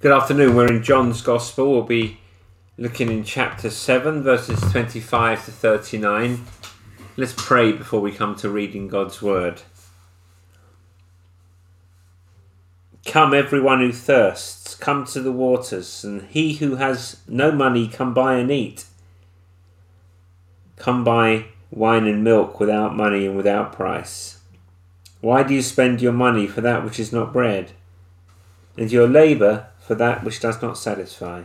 Good afternoon. We're in John's Gospel. We'll be looking in chapter 7, verses 25 to 39. Let's pray before we come to reading God's Word. Come, everyone who thirsts, come to the waters, and he who has no money, come buy and eat. Come buy wine and milk without money and without price. Why do you spend your money for that which is not bread, and your labour for that which does not satisfy.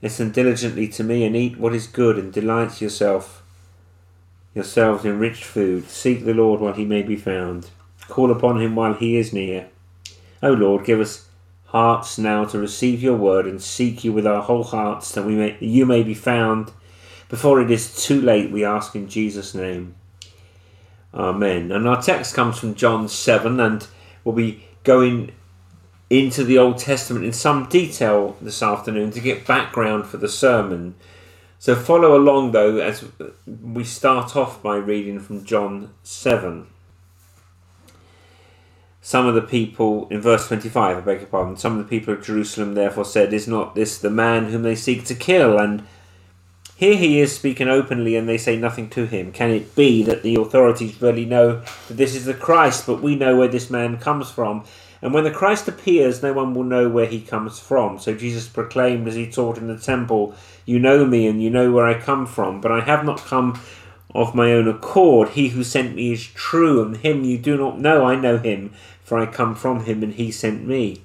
Listen diligently to me and eat what is good and delight yourself yourselves in rich food. Seek the Lord while he may be found. Call upon him while he is near. O Lord, give us hearts now to receive your word and seek you with our whole hearts that we may you may be found before it is too late, we ask in Jesus' name. Amen. And our text comes from John 7 and we'll be going into the Old Testament in some detail this afternoon to get background for the sermon. So follow along though as we start off by reading from John 7. Some of the people, in verse 25, I beg your pardon, some of the people of Jerusalem therefore said, Is not this the man whom they seek to kill? And here he is speaking openly, and they say nothing to him. Can it be that the authorities really know that this is the Christ, but we know where this man comes from? And when the Christ appears, no one will know where he comes from. So Jesus proclaimed as he taught in the temple, You know me, and you know where I come from, but I have not come of my own accord. He who sent me is true, and him you do not know. I know him, for I come from him, and he sent me.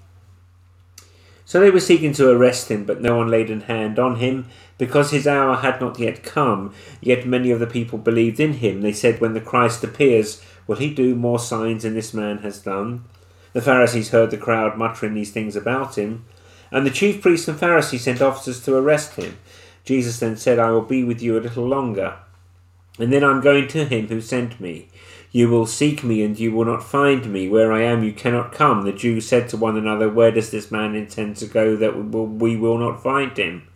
So they were seeking to arrest him, but no one laid a hand on him, because his hour had not yet come. Yet many of the people believed in him. They said, When the Christ appears, will he do more signs than this man has done? The Pharisees heard the crowd muttering these things about him, and the chief priests and Pharisees sent officers to arrest him. Jesus then said, I will be with you a little longer, and then I am going to him who sent me. You will seek me, and you will not find me. Where I am, you cannot come. The Jews said to one another, Where does this man intend to go that we will not find him?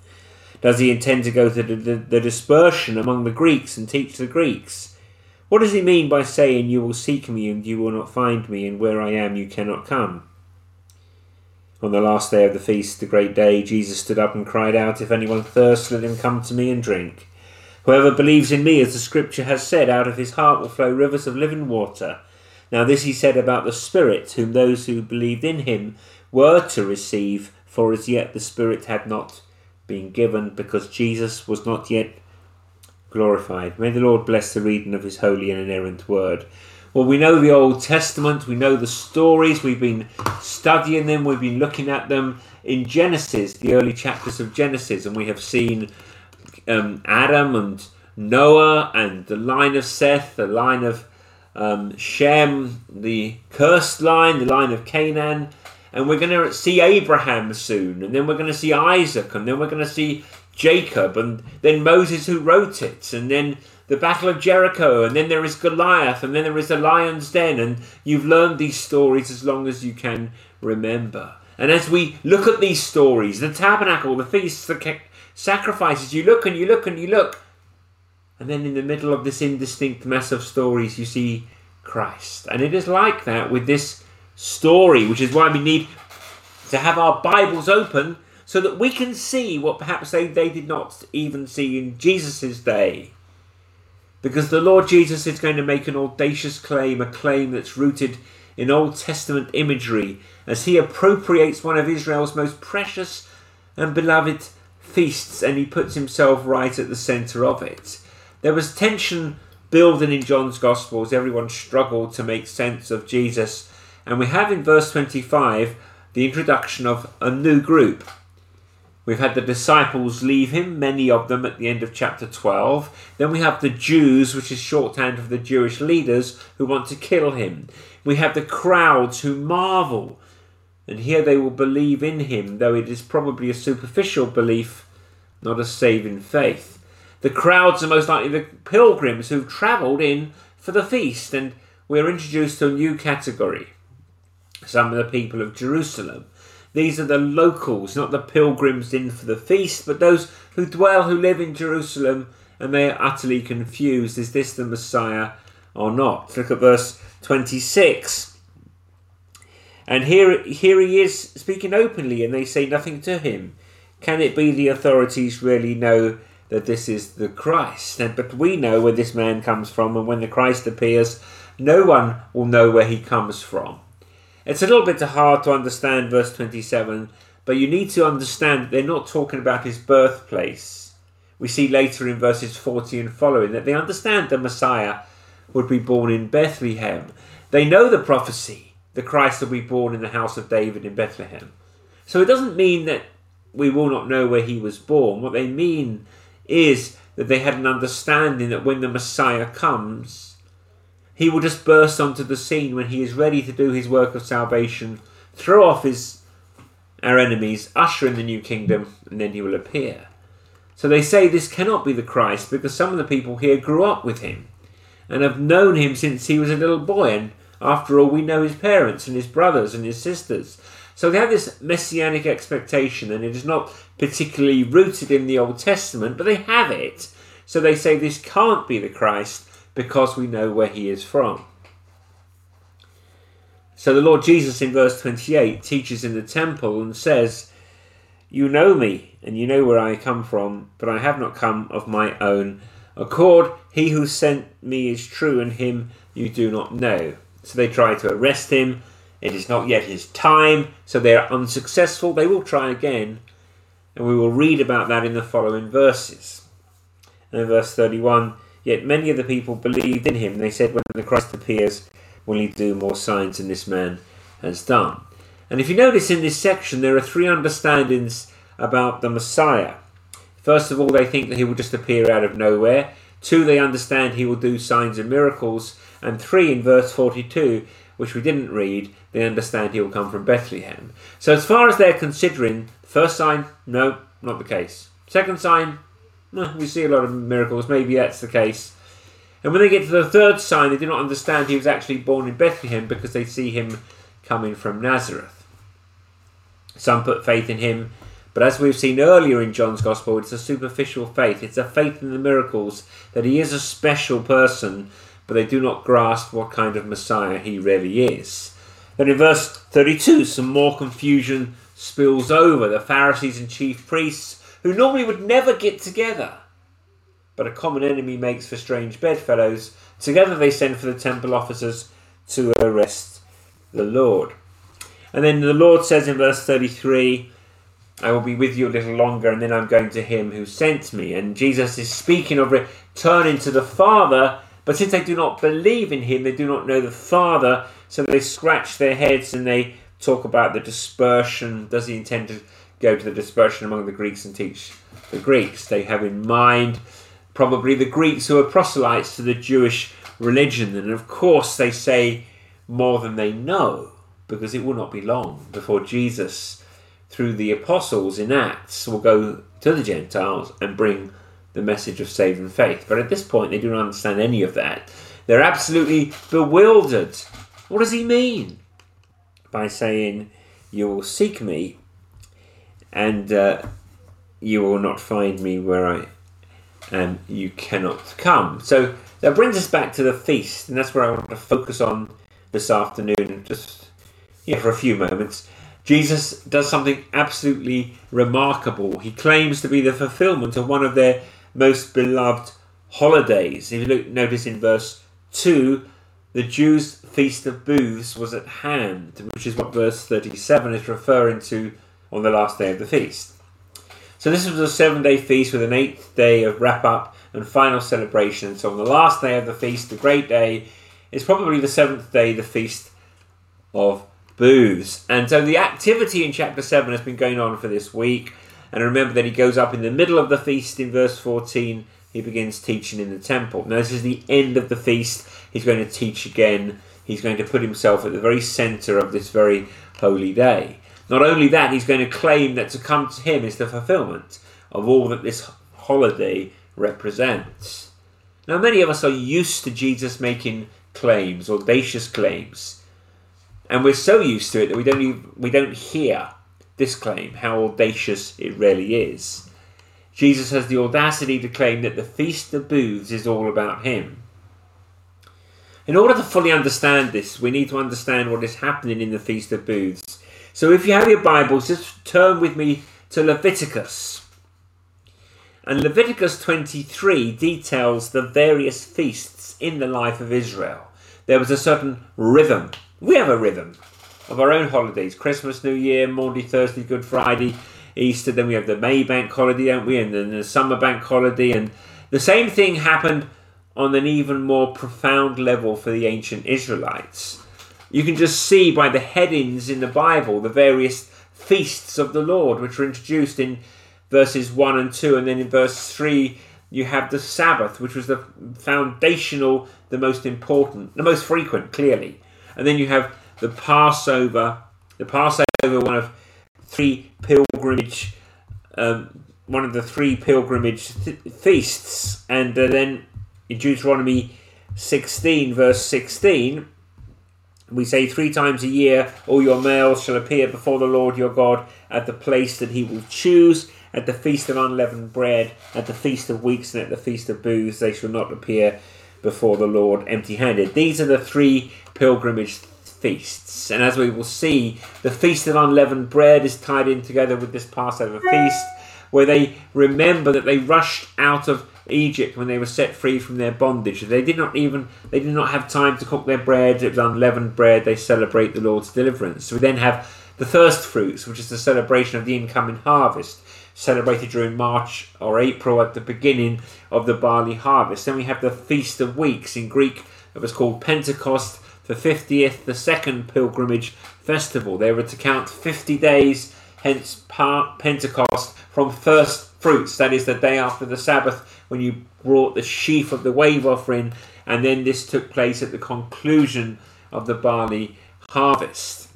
Does he intend to go to the, dispersion among the Greeks and teach the Greeks? What does he mean by saying, You will seek me and you will not find me, and where I am you cannot come? On the last day of the feast, the great day, Jesus stood up and cried out, If anyone thirsts, let him come to me and drink. Whoever believes in me, as the scripture has said, out of his heart will flow rivers of living water. Now, this he said about the Spirit, whom those who believed in him were to receive, for as yet the Spirit had not been given, because Jesus was not yet glorified. May the Lord bless the reading of his holy and inerrant word. Well, we know the Old Testament, we know the stories, we've been studying them, we've been looking at them in Genesis, the early chapters of Genesis, and we have seen um, Adam and Noah and the line of Seth, the line of um, Shem, the cursed line, the line of Canaan, and we're going to see Abraham soon, and then we're going to see Isaac, and then we're going to see Jacob, and then Moses who wrote it, and then the Battle of Jericho, and then there is Goliath, and then there is the lion's den, and you've learned these stories as long as you can remember. And as we look at these stories, the tabernacle, the feasts, the sacrifices, you look and you look and you look, and then in the middle of this indistinct mess of stories, you see Christ. And it is like that with this story, which is why we need to have our Bibles open so that we can see what perhaps they, they did not even see in Jesus' day. Because the Lord Jesus is going to make an audacious claim, a claim that's rooted in Old Testament imagery, as he appropriates one of Israel's most precious and beloved feasts and he puts himself right at the centre of it. There was tension building in John's Gospel as everyone struggled to make sense of Jesus, and we have in verse 25 the introduction of a new group. We've had the disciples leave him, many of them at the end of chapter 12. Then we have the Jews, which is shorthand for the Jewish leaders who want to kill him. We have the crowds who marvel, and here they will believe in him, though it is probably a superficial belief, not a saving faith. The crowds are most likely the pilgrims who've travelled in for the feast, and we're introduced to a new category. Some of the people of Jerusalem. These are the locals, not the pilgrims in for the feast, but those who dwell, who live in Jerusalem, and they are utterly confused. Is this the Messiah or not? Look at verse 26. And here, here he is speaking openly, and they say nothing to him. Can it be the authorities really know that this is the Christ? But we know where this man comes from, and when the Christ appears, no one will know where he comes from. It's a little bit hard to understand verse 27, but you need to understand that they're not talking about his birthplace. We see later in verses 40 and following that they understand the Messiah would be born in Bethlehem. They know the prophecy the Christ will be born in the house of David in Bethlehem. So it doesn't mean that we will not know where he was born. What they mean is that they had an understanding that when the Messiah comes, he will just burst onto the scene when he is ready to do his work of salvation, throw off his our enemies, usher in the new kingdom, and then he will appear. So they say this cannot be the Christ because some of the people here grew up with him and have known him since he was a little boy and after all, we know his parents and his brothers and his sisters. So they have this messianic expectation, and it is not particularly rooted in the Old Testament, but they have it. So they say this can't be the Christ because we know where he is from. So the Lord Jesus in verse 28 teaches in the temple and says, You know me, and you know where I come from, but I have not come of my own accord. He who sent me is true, and him you do not know. So they try to arrest him. It is not yet his time, so they are unsuccessful. They will try again, and we will read about that in the following verses. And in verse 31, yet many of the people believed in him. They said, When the Christ appears, will he do more signs than this man has done? And if you notice in this section, there are three understandings about the Messiah. First of all, they think that he will just appear out of nowhere. Two, they understand he will do signs and miracles. And three, in verse 42, which we didn't read, they understand he will come from Bethlehem. So, as far as they're considering, first sign, no, not the case. Second sign, we see a lot of miracles, maybe that's the case. And when they get to the third sign, they do not understand he was actually born in Bethlehem because they see him coming from Nazareth. Some put faith in him but as we've seen earlier in John's Gospel, it's a superficial faith. It's a faith in the miracles that he is a special person, but they do not grasp what kind of Messiah he really is. Then in verse 32, some more confusion spills over. The Pharisees and chief priests, who normally would never get together, but a common enemy makes for strange bedfellows, together they send for the temple officers to arrest the Lord. And then the Lord says in verse 33, I will be with you a little longer, and then I'm going to him who sent me. And Jesus is speaking of returning to the Father, but since they do not believe in him, they do not know the Father, so they scratch their heads and they talk about the dispersion. Does he intend to go to the dispersion among the Greeks and teach the Greeks? They have in mind probably the Greeks who are proselytes to the Jewish religion, and of course they say more than they know, because it will not be long before Jesus through the apostles in Acts will go to the Gentiles and bring the message of saving faith. But at this point, they do not understand any of that. They're absolutely bewildered. What does he mean? By saying, You will seek me and uh, you will not find me where I am, you cannot come. So that brings us back to the feast, and that's where I want to focus on this afternoon, just yeah, for a few moments. Jesus does something absolutely remarkable. He claims to be the fulfillment of one of their most beloved holidays. If you look, notice in verse 2, the Jews' Feast of Booths was at hand, which is what verse 37 is referring to on the last day of the feast. So this was a seven day feast with an eighth day of wrap up and final celebration. So on the last day of the feast, the great day, is probably the seventh day, the feast of booths. And so the activity in chapter 7 has been going on for this week. And remember that he goes up in the middle of the feast in verse 14. He begins teaching in the temple. Now, this is the end of the feast. He's going to teach again. He's going to put himself at the very centre of this very holy day. Not only that, he's going to claim that to come to him is the fulfillment of all that this holiday represents. Now, many of us are used to Jesus making claims, audacious claims and we're so used to it that we don't even, we don't hear this claim how audacious it really is. Jesus has the audacity to claim that the Feast of Booths is all about him. In order to fully understand this, we need to understand what is happening in the Feast of Booths. So if you have your Bibles, just turn with me to Leviticus. And Leviticus 23 details the various feasts in the life of Israel. There was a certain rhythm. We have a rhythm of our own holidays Christmas, New Year, Maundy, Thursday, Good Friday, Easter. Then we have the May Bank holiday, don't we? And then the Summer Bank holiday. And the same thing happened on an even more profound level for the ancient Israelites. You can just see by the headings in the Bible the various feasts of the Lord, which are introduced in verses 1 and 2, and then in verse 3 you have the Sabbath, which was the foundational, the most important, the most frequent, clearly. And then you have the Passover, the Passover, one of three pilgrimage, um, one of the three pilgrimage th- feasts, and uh, then in Deuteronomy 16, verse 16, we say three times a year, all your males shall appear before the Lord your God at the place that he will choose, at the feast of unleavened bread, at the feast of weeks, and at the feast of booths. They shall not appear before the Lord empty handed. These are the three pilgrimage feasts. And as we will see, the feast of unleavened bread is tied in together with this Passover feast, where they remember that they rushed out of Egypt when they were set free from their bondage. They did not even they did not have time to cook their bread. It was unleavened bread. They celebrate the Lord's deliverance. So we then have the first fruits, which is the celebration of the incoming harvest, celebrated during March or April at the beginning of the barley harvest. Then we have the Feast of Weeks in Greek. It was called Pentecost, the fiftieth, the second pilgrimage festival. They were to count fifty days, hence Pentecost, from first fruits. That is the day after the Sabbath when you brought the sheaf of the wave offering, and then this took place at the conclusion of the barley harvest.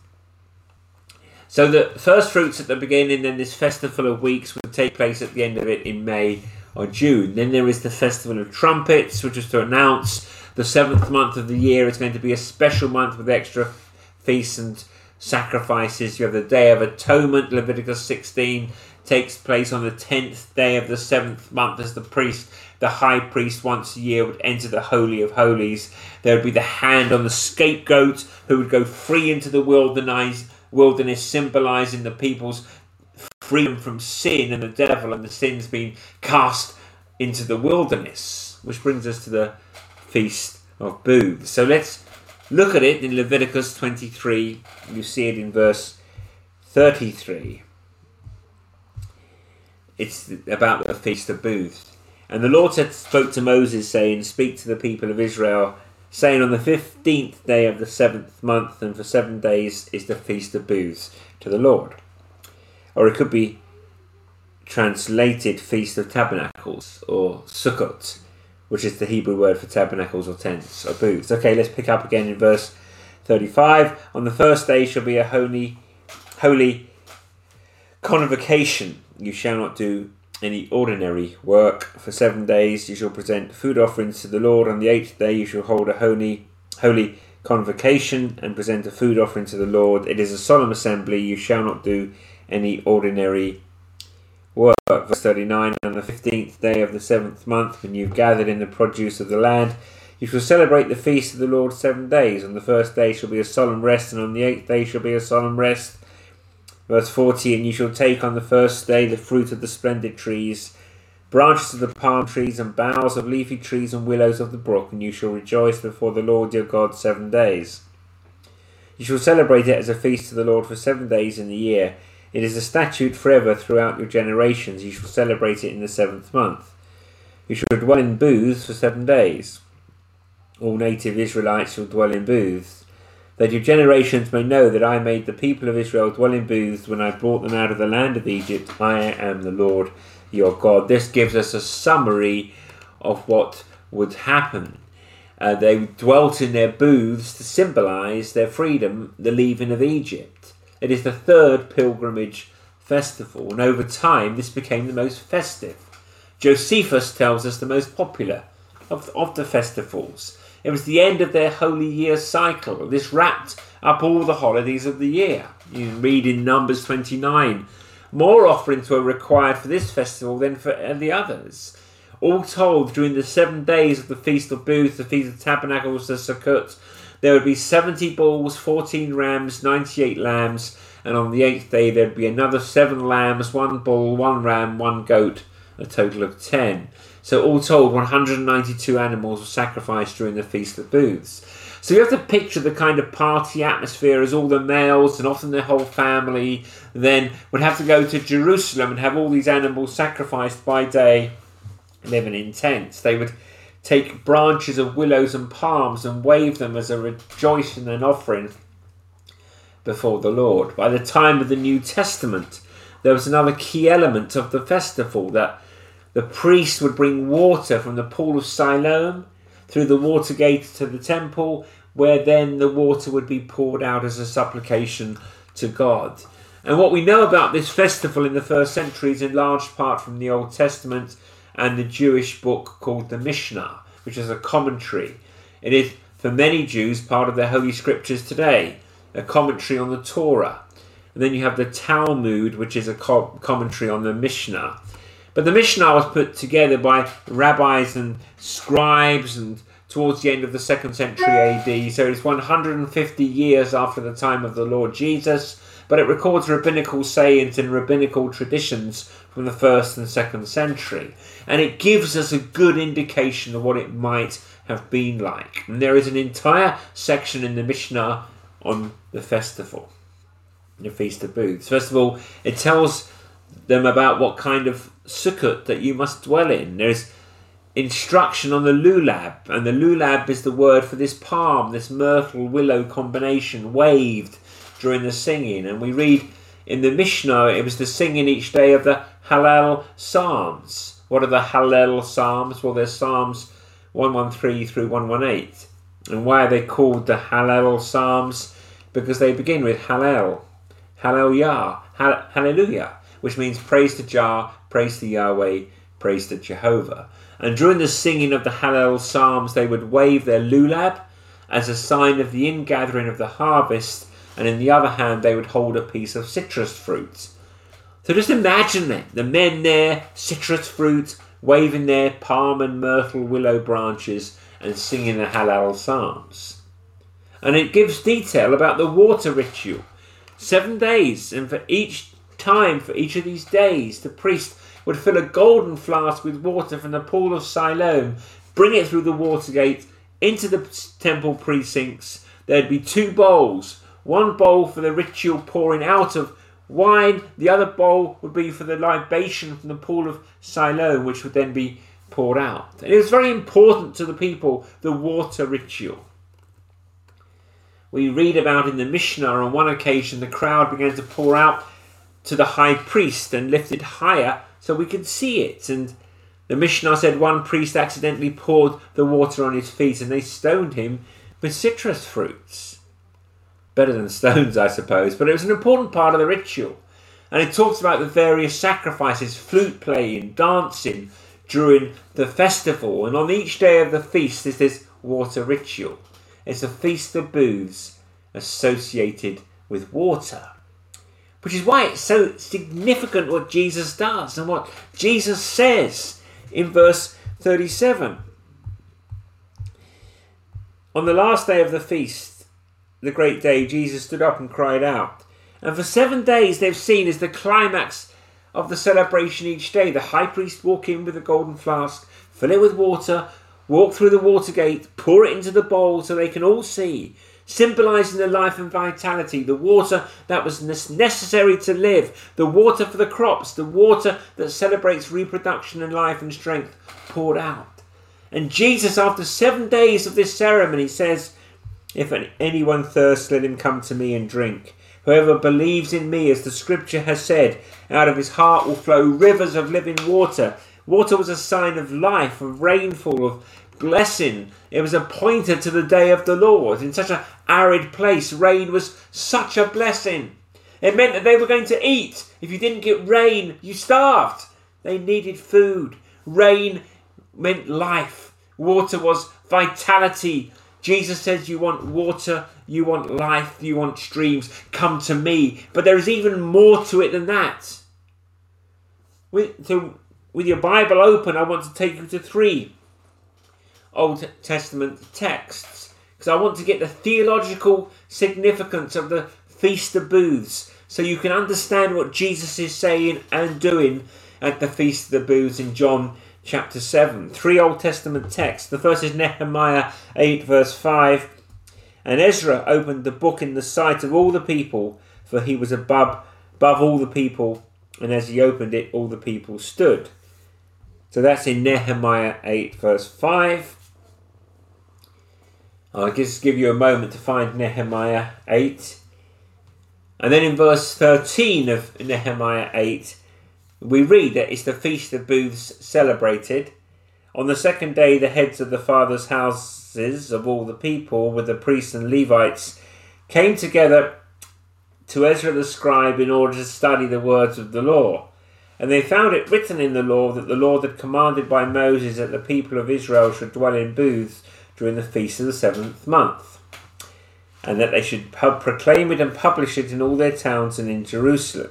So the first fruits at the beginning, then this festival of weeks would take place at the end of it in May or June. Then there is the festival of trumpets, which is to announce the seventh month of the year is going to be a special month with extra feasts and sacrifices. You have the Day of Atonement, Leviticus 16, takes place on the tenth day of the seventh month as the priest, the high priest, once a year would enter the Holy of Holies. There would be the hand on the scapegoat who would go free into the wilderness, wilderness symbolizing the people's freedom from sin and the devil and the sins being cast into the wilderness. Which brings us to the Feast of Booths. So let's look at it in Leviticus 23. You see it in verse 33. It's about the Feast of Booths. And the Lord said, spoke to Moses, saying, Speak to the people of Israel, saying, On the fifteenth day of the seventh month, and for seven days is the Feast of Booths to the Lord. Or it could be translated Feast of Tabernacles, or Sukkot, which is the Hebrew word for tabernacles or tents or booths. Okay, let's pick up again in verse 35. On the first day shall be a holy, holy convocation you shall not do any ordinary work. For seven days you shall present food offerings to the Lord. On the eighth day you shall hold a holy, holy convocation and present a food offering to the Lord. It is a solemn assembly. You shall not do any ordinary work. Verse 39 On the fifteenth day of the seventh month, when you've gathered in the produce of the land, you shall celebrate the feast of the Lord seven days. On the first day shall be a solemn rest, and on the eighth day shall be a solemn rest Verse 40 And you shall take on the first day the fruit of the splendid trees, branches of the palm trees, and boughs of leafy trees and willows of the brook, and you shall rejoice before the Lord your God seven days. You shall celebrate it as a feast to the Lord for seven days in the year. It is a statute forever throughout your generations. You shall celebrate it in the seventh month. You shall dwell in booths for seven days. All native Israelites shall dwell in booths that your generations may know that I made the people of Israel dwell in booths when I brought them out of the land of Egypt. I am the Lord your God. This gives us a summary of what would happen. Uh, they dwelt in their booths to symbolize their freedom, the leaving of Egypt. It is the third pilgrimage festival, and over time this became the most festive. Josephus tells us the most popular of, of the festivals. It was the end of their holy year cycle. This wrapped up all the holidays of the year. You read in Numbers 29. More offerings were required for this festival than for the others. All told, during the seven days of the Feast of Booths, the Feast of Tabernacles, the Sukkot, there would be 70 bulls, 14 rams, 98 lambs, and on the eighth day there'd be another seven lambs, one bull, one ram, one goat, a total of 10. So, all told, 192 animals were sacrificed during the Feast of Booths. So, you have to picture the kind of party atmosphere as all the males and often their whole family then would have to go to Jerusalem and have all these animals sacrificed by day, living in tents. They would take branches of willows and palms and wave them as a rejoicing and offering before the Lord. By the time of the New Testament, there was another key element of the festival that the priest would bring water from the pool of Siloam through the water gate to the temple, where then the water would be poured out as a supplication to God. And what we know about this festival in the first century is in large part from the Old Testament and the Jewish book called the Mishnah, which is a commentary. It is, for many Jews, part of their holy scriptures today, a commentary on the Torah. And then you have the Talmud, which is a co- commentary on the Mishnah. But the Mishnah was put together by rabbis and scribes and towards the end of the second century AD. So it's 150 years after the time of the Lord Jesus but it records rabbinical sayings and rabbinical traditions from the first and second century, and it gives us a good indication of what it might have been like. And there is an entire section in the Mishnah on the festival, the Feast of Booths. First of all, it tells them about what kind of sukkot that you must dwell in. There's instruction on the lulab, and the lulab is the word for this palm, this myrtle willow combination waved during the singing. And we read in the Mishnah, it was the singing each day of the Hallel Psalms. What are the Hallel Psalms? Well, they're Psalms 113 through 118. And why are they called the Hallel Psalms? Because they begin with Hallel, Hallelujah, Hallelujah, which means praise to Jah, praise to Yahweh, praise to Jehovah. And during the singing of the Hallel Psalms, they would wave their lulab as a sign of the ingathering of the harvest and in the other hand they would hold a piece of citrus fruit. So just imagine it, the men there, citrus fruit, waving their palm and myrtle willow branches and singing the Hallel Psalms. And it gives detail about the water ritual. Seven days, and for each time, for each of these days, the priest would fill a golden flask with water from the pool of Siloam, bring it through the water gate into the temple precincts. There'd be two bowls, one bowl for the ritual pouring out of wine, the other bowl would be for the libation from the pool of Siloam, which would then be poured out. And it was very important to the people, the water ritual. We read about in the Mishnah on one occasion the crowd began to pour out to the high priest and lifted higher so we could see it. And the Mishnah said one priest accidentally poured the water on his feet and they stoned him with citrus fruits better than stones, I suppose, but it was an important part of the ritual. And it talks about the various sacrifices, flute playing, dancing during the festival. And on each day of the feast is this water ritual. It's a feast of booths associated with water. Which is why it's so significant what Jesus does and what Jesus says in verse 37. On the last day of the feast, the great day, Jesus stood up and cried out. And for seven days they've seen as the climax of the celebration each day. The high priest walk in with a golden flask, fill it with water, walk through the water gate, pour it into the bowl so they can all see, symbolizing the life and vitality, the water that was necessary to live, the water for the crops, the water that celebrates reproduction and life and strength poured out. And Jesus, after seven days of this ceremony, says, if anyone thirsts, let him come to me and drink. Whoever believes in me, as the scripture has said, out of his heart will flow rivers of living water. Water was a sign of life, of rainfall, of blessing. It was a pointer to the day of the Lord. In such an arid place, rain was such a blessing. It meant that they were going to eat. If you didn't get rain, you starved. They needed food. Rain meant life. Water was vitality, Jesus says, You want water, you want life, you want streams, come to me. But there is even more to it than that. So with your Bible open, I want to take you to three Old Testament texts because I want to get the theological significance of the Feast of Booths so you can understand what Jesus is saying and doing at the Feast of the Booths in John chapter 7. Three Old Testament texts. The first is Nehemiah 8, verse 5. And Ezra opened the book in the sight of all the people, for he was above, above all the people, and as he opened it, all the people stood. So that's in Nehemiah 8, verse 5. I'll just give you a moment to find Nehemiah 8. And then in verse 13 of Nehemiah 8, we read that it's the Feast of Booths celebrated. On the second day, the heads of the fathers' houses of all the people, with the priests and Levites, came together to Ezra the scribe in order to study the words of the law. And they found it written in the law that the Lord had commanded by Moses that the people of Israel should dwell in booths during the feast of the seventh month, and that they should proclaim it and publish it in all their towns and in Jerusalem.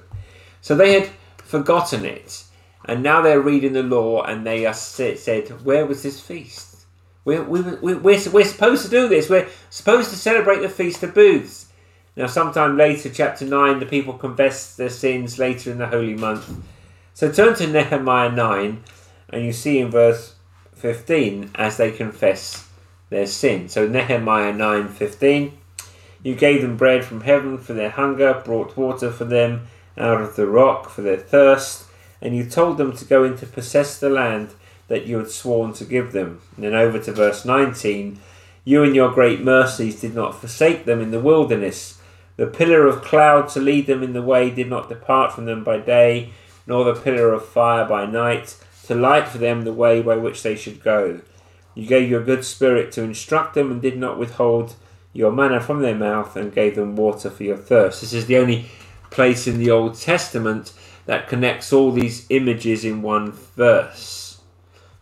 So they had forgotten it. And now they're reading the law and they are said, Where was this feast? We're, we, we, we're, we're supposed to do this. We're supposed to celebrate the Feast of Booths. Now, sometime later, chapter 9, the people confess their sins later in the holy month. So turn to Nehemiah 9 and you see in verse 15 as they confess their sin. So Nehemiah 9:15 You gave them bread from heaven for their hunger, brought water for them out of the rock for their thirst, and you told them to go in to possess the land that you had sworn to give them. And then over to verse 19 You in your great mercies did not forsake them in the wilderness. The pillar of cloud to lead them in the way did not depart from them by day, nor the pillar of fire by night, to light for them the way by which they should go. You gave your good spirit to instruct them, and did not withhold your manna from their mouth, and gave them water for your thirst. This is the only place in the Old Testament that connects all these images in one verse.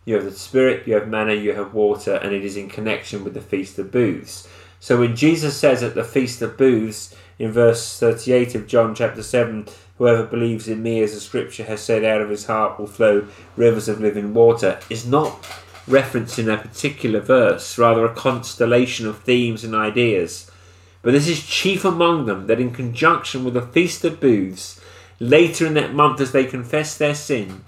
You have the Spirit, you have manna, you have water, and it is in connection with the Feast of Booths. So when Jesus says at the Feast of Booths, in verse 38 of John chapter 7, whoever believes in me, as the scripture has said, out of his heart will flow rivers of living water, is not referencing a particular verse, rather a constellation of themes and ideas. But this is chief among them that in conjunction with the Feast of Booths, later in that month as they confess their sin,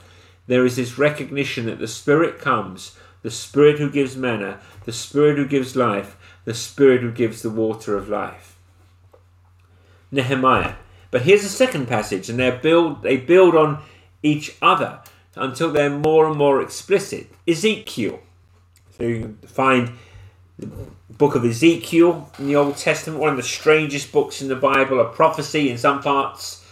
there is this recognition that the Spirit comes, the Spirit who gives manna, the Spirit who gives life, the Spirit who gives the water of life. Nehemiah. But here's a second passage, and they build they build on each other until they're more and more explicit. Ezekiel. So you find the book of Ezekiel in the Old Testament, one of the strangest books in the Bible, a prophecy in some parts,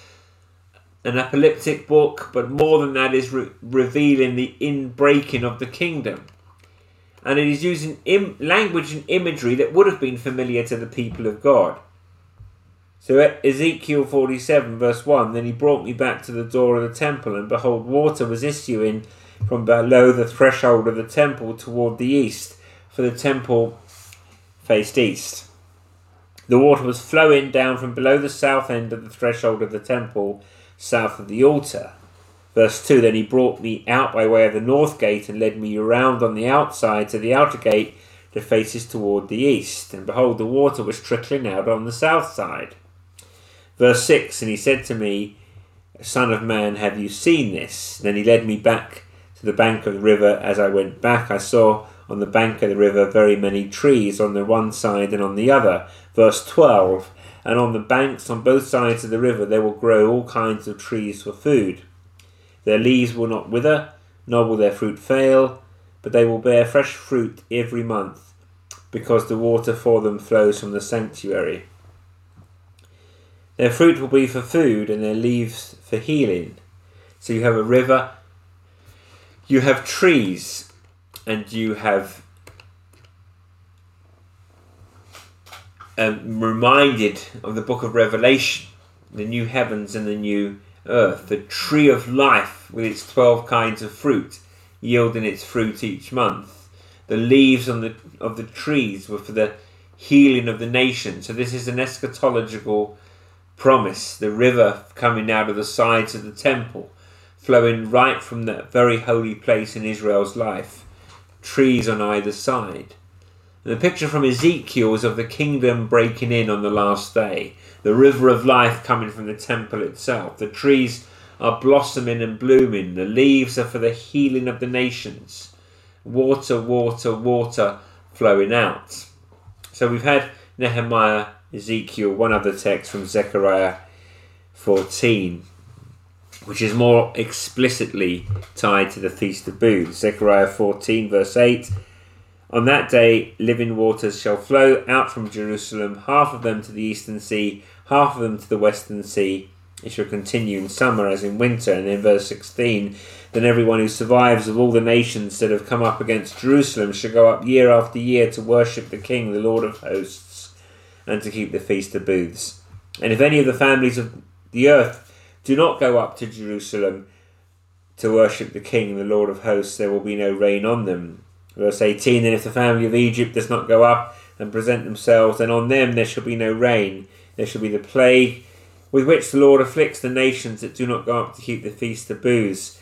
an apocalyptic book, but more than that is re- revealing the inbreaking of the kingdom. And it is using Im- language and imagery that would have been familiar to the people of God. So Ezekiel 47, verse 1 Then he brought me back to the door of the temple, and behold, water was issuing from below the threshold of the temple toward the east, for the temple faced east. The water was flowing down from below the south end of the threshold of the temple, south of the altar. Verse 2 Then he brought me out by way of the north gate and led me around on the outside to the outer gate that faces toward the east. And behold, the water was trickling out on the south side. Verse 6 And he said to me, Son of man, have you seen this? Then he led me back to the bank of the river. As I went back, I saw on the bank of the river very many trees on the one side and on the other. Verse 12 And on the banks on both sides of the river there will grow all kinds of trees for food. Their leaves will not wither, nor will their fruit fail, but they will bear fresh fruit every month, because the water for them flows from the sanctuary. Their fruit will be for food and their leaves for healing. So you have a river, you have trees, and you have um, reminded of the book of Revelation, the new heavens and the new earth, the tree of life with its 12 kinds of fruit, yielding its fruit each month. The leaves on the, of the trees were for the healing of the nation. So this is an eschatological promise, the river coming out of the sides of the temple. flowing right from that very holy place in Israel's life, trees on either side. And the picture from Ezekiel is of the kingdom breaking in on the last day, the river of life coming from the temple itself. The trees are blossoming and blooming, the leaves are for the healing of the nations. Water, water, water flowing out. So we've had Nehemiah, Ezekiel, one other text from Zechariah 14 which is more explicitly tied to the Feast of Booths. Zechariah 14, verse 8 On that day, living waters shall flow out from Jerusalem, half of them to the eastern sea, half of them to the western sea. It shall continue in summer as in winter. And in verse 16, then everyone who survives of all the nations that have come up against Jerusalem shall go up year after year to worship the King, the Lord of hosts, and to keep the Feast of Booths. And if any of the families of the earth do not go up to Jerusalem to worship the King, the Lord of hosts, there will be no rain on them. Verse 18 And if the family of Egypt does not go up and present themselves, then on them there shall be no rain. There shall be the plague with which the Lord afflicts the nations that do not go up to keep the feast of booths.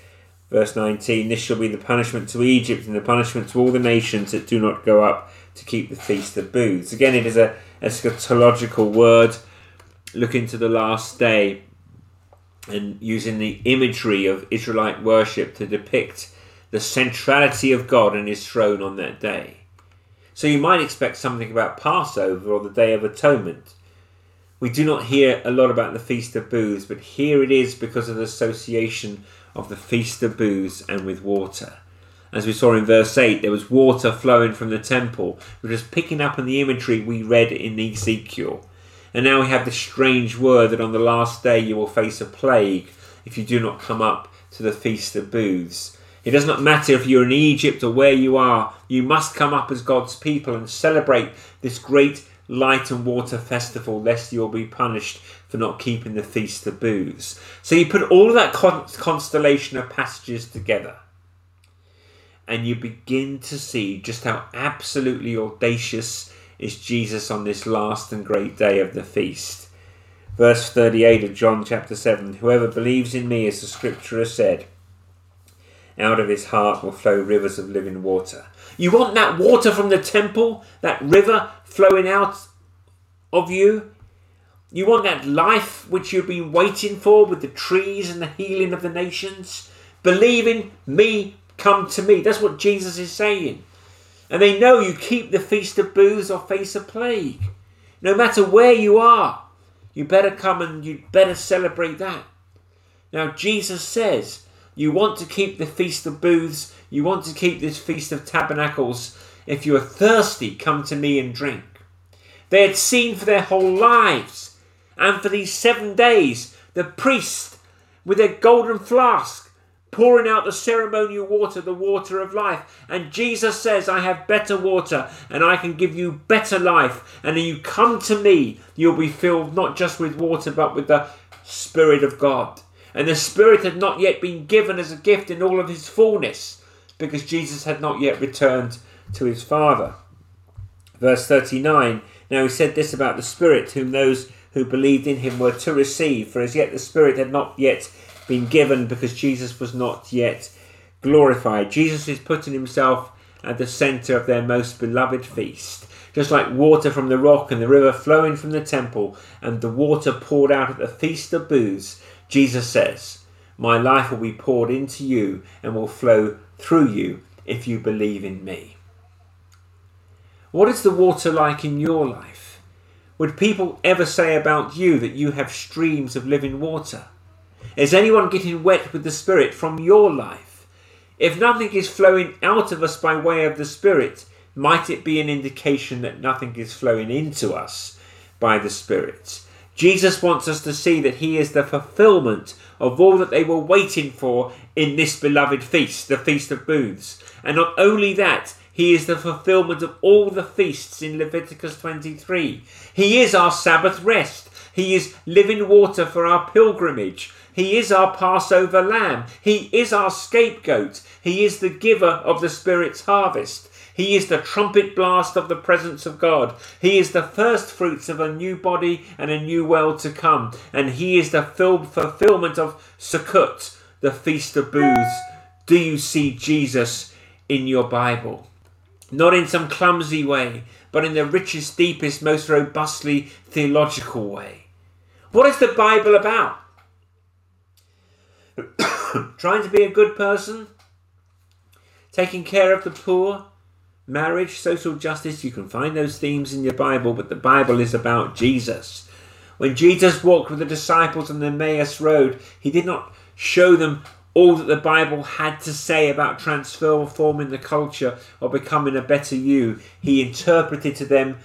Verse 19 This shall be the punishment to Egypt and the punishment to all the nations that do not go up to keep the feast of booths. Again, it is a eschatological word. looking to the last day and using the imagery of Israelite worship to depict the centrality of God and his throne on that day. So you might expect something about Passover or the Day of Atonement. We do not hear a lot about the Feast of Booths, but here it is because of the association of the Feast of Booths and with water. As we saw in verse 8, there was water flowing from the temple, which is picking up on the imagery we read in Ezekiel. And now we have this strange word that on the last day you will face a plague if you do not come up to the Feast of Booths. It does not matter if you're in Egypt or where you are, you must come up as God's people and celebrate this great light and water festival, lest you'll be punished for not keeping the Feast of Booths. So you put all of that constellation of passages together and you begin to see just how absolutely audacious is Jesus on this last and great day of the feast. Verse 38 of John chapter 7 Whoever believes in me, as the scripture has said, out of his heart will flow rivers of living water. You want that water from the temple, that river flowing out of you? You want that life which you've been waiting for with the trees and the healing of the nations? Believe in me, come to me. That's what Jesus is saying. And they know you keep the feast of booths or face a plague. No matter where you are, you better come and you better celebrate that. Now, Jesus says, you want to keep the feast of booths, you want to keep this feast of tabernacles. If you are thirsty, come to me and drink. They had seen for their whole lives, and for these seven days, the priest with their golden flask pouring out the ceremonial water, the water of life. And Jesus says, I have better water and I can give you better life. And when you come to me, you'll be filled not just with water, but with the Spirit of God. And the Spirit had not yet been given as a gift in all of his fullness because Jesus had not yet returned to his Father. Verse 39 Now he said this about the Spirit, whom those who believed in him were to receive, for as yet the Spirit had not yet been given because Jesus was not yet glorified. Jesus is putting himself at the center of their most beloved feast. Just like water from the rock and the river flowing from the temple and the water poured out at the feast of booths, Jesus says, My life will be poured into you and will flow through you if you believe in me. What is the water like in your life? Would people ever say about you that you have streams of living water? Is anyone getting wet with the Spirit from your life? If nothing is flowing out of us by way of the Spirit, might it be an indication that nothing is flowing into us by the Spirit? Jesus wants us to see that He is the fulfillment of all that they were waiting for in this beloved feast, the Feast of Booths. And not only that, He is the fulfillment of all the feasts in Leviticus 23. He is our Sabbath rest. He is living water for our pilgrimage. He is our Passover lamb. He is our scapegoat. He is the giver of the Spirit's harvest. He is the trumpet blast of the presence of God. He is the first fruits of a new body and a new world to come. And he is the fulfillment of Sukkot, the Feast of Booths, do you see Jesus in your Bible? Not in some clumsy way, but in the richest, deepest, most robustly theological way. What is the Bible about? Trying to be a good person? Taking care of the poor? Marriage, social justice, you can find those themes in your Bible, but the Bible is about Jesus. When Jesus walked with the disciples on the Emmaus Road, he did not show them all that the Bible had to say about transforming the culture or becoming a better you. He interpreted to them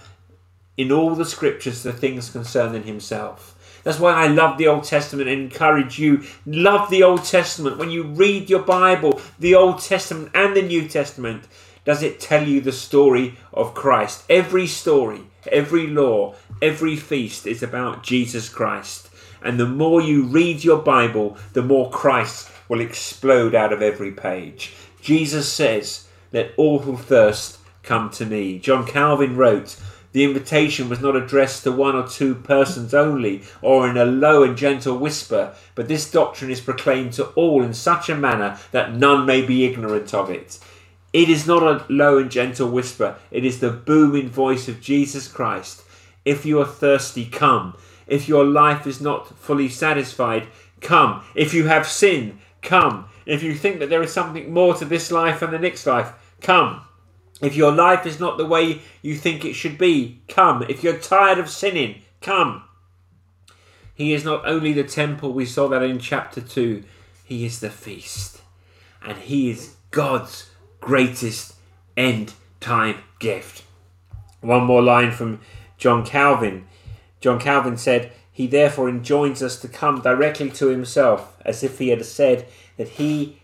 in all the scriptures the things concerning himself. That's why I love the Old Testament and encourage you. Love the Old Testament. When you read your Bible, the Old Testament and the New Testament, does it tell you the story of Christ? Every story, every law, every feast is about Jesus Christ. And the more you read your Bible, the more Christ will explode out of every page. Jesus says, Let all who thirst come to me. John Calvin wrote, the invitation was not addressed to one or two persons only, or in a low and gentle whisper, but this doctrine is proclaimed to all in such a manner that none may be ignorant of it. It is not a low and gentle whisper, it is the booming voice of Jesus Christ. If you are thirsty, come. If your life is not fully satisfied, come. If you have sin, come. If you think that there is something more to this life and the next life, come. If your life is not the way you think it should be, come. If you're tired of sinning, come. He is not only the temple, we saw that in chapter 2, he is the feast. And he is God's greatest end time gift. One more line from John Calvin. John Calvin said, He therefore enjoins us to come directly to Himself, as if He had said that He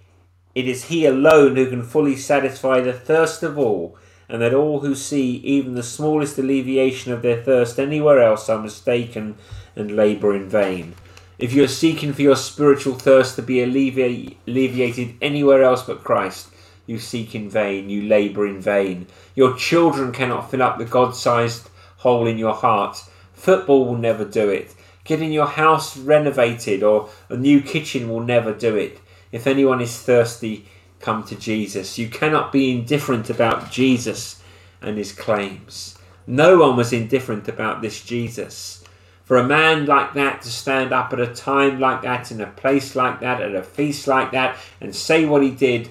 it is He alone who can fully satisfy the thirst of all, and that all who see even the smallest alleviation of their thirst anywhere else are mistaken and labour in vain. If you are seeking for your spiritual thirst to be allevi- alleviated anywhere else but Christ, you seek in vain, you labour in vain. Your children cannot fill up the God sized hole in your heart. Football will never do it. Getting your house renovated or a new kitchen will never do it. If anyone is thirsty, come to Jesus. You cannot be indifferent about Jesus and his claims. No one was indifferent about this Jesus. For a man like that to stand up at a time like that, in a place like that, at a feast like that, and say what he did,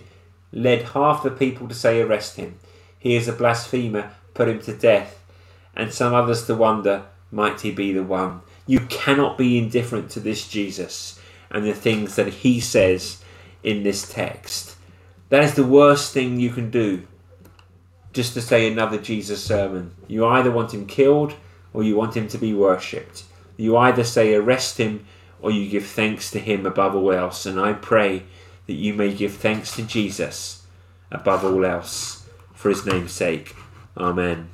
led half the people to say, Arrest him. He is a blasphemer, put him to death. And some others to wonder, Might he be the one? You cannot be indifferent to this Jesus and the things that he says in this text. That is the worst thing you can do, just to say another Jesus sermon. You either want him killed or you want him to be worshipped. You either say arrest him or you give thanks to him above all else. And I pray that you may give thanks to Jesus above all else for his name's sake. Amen.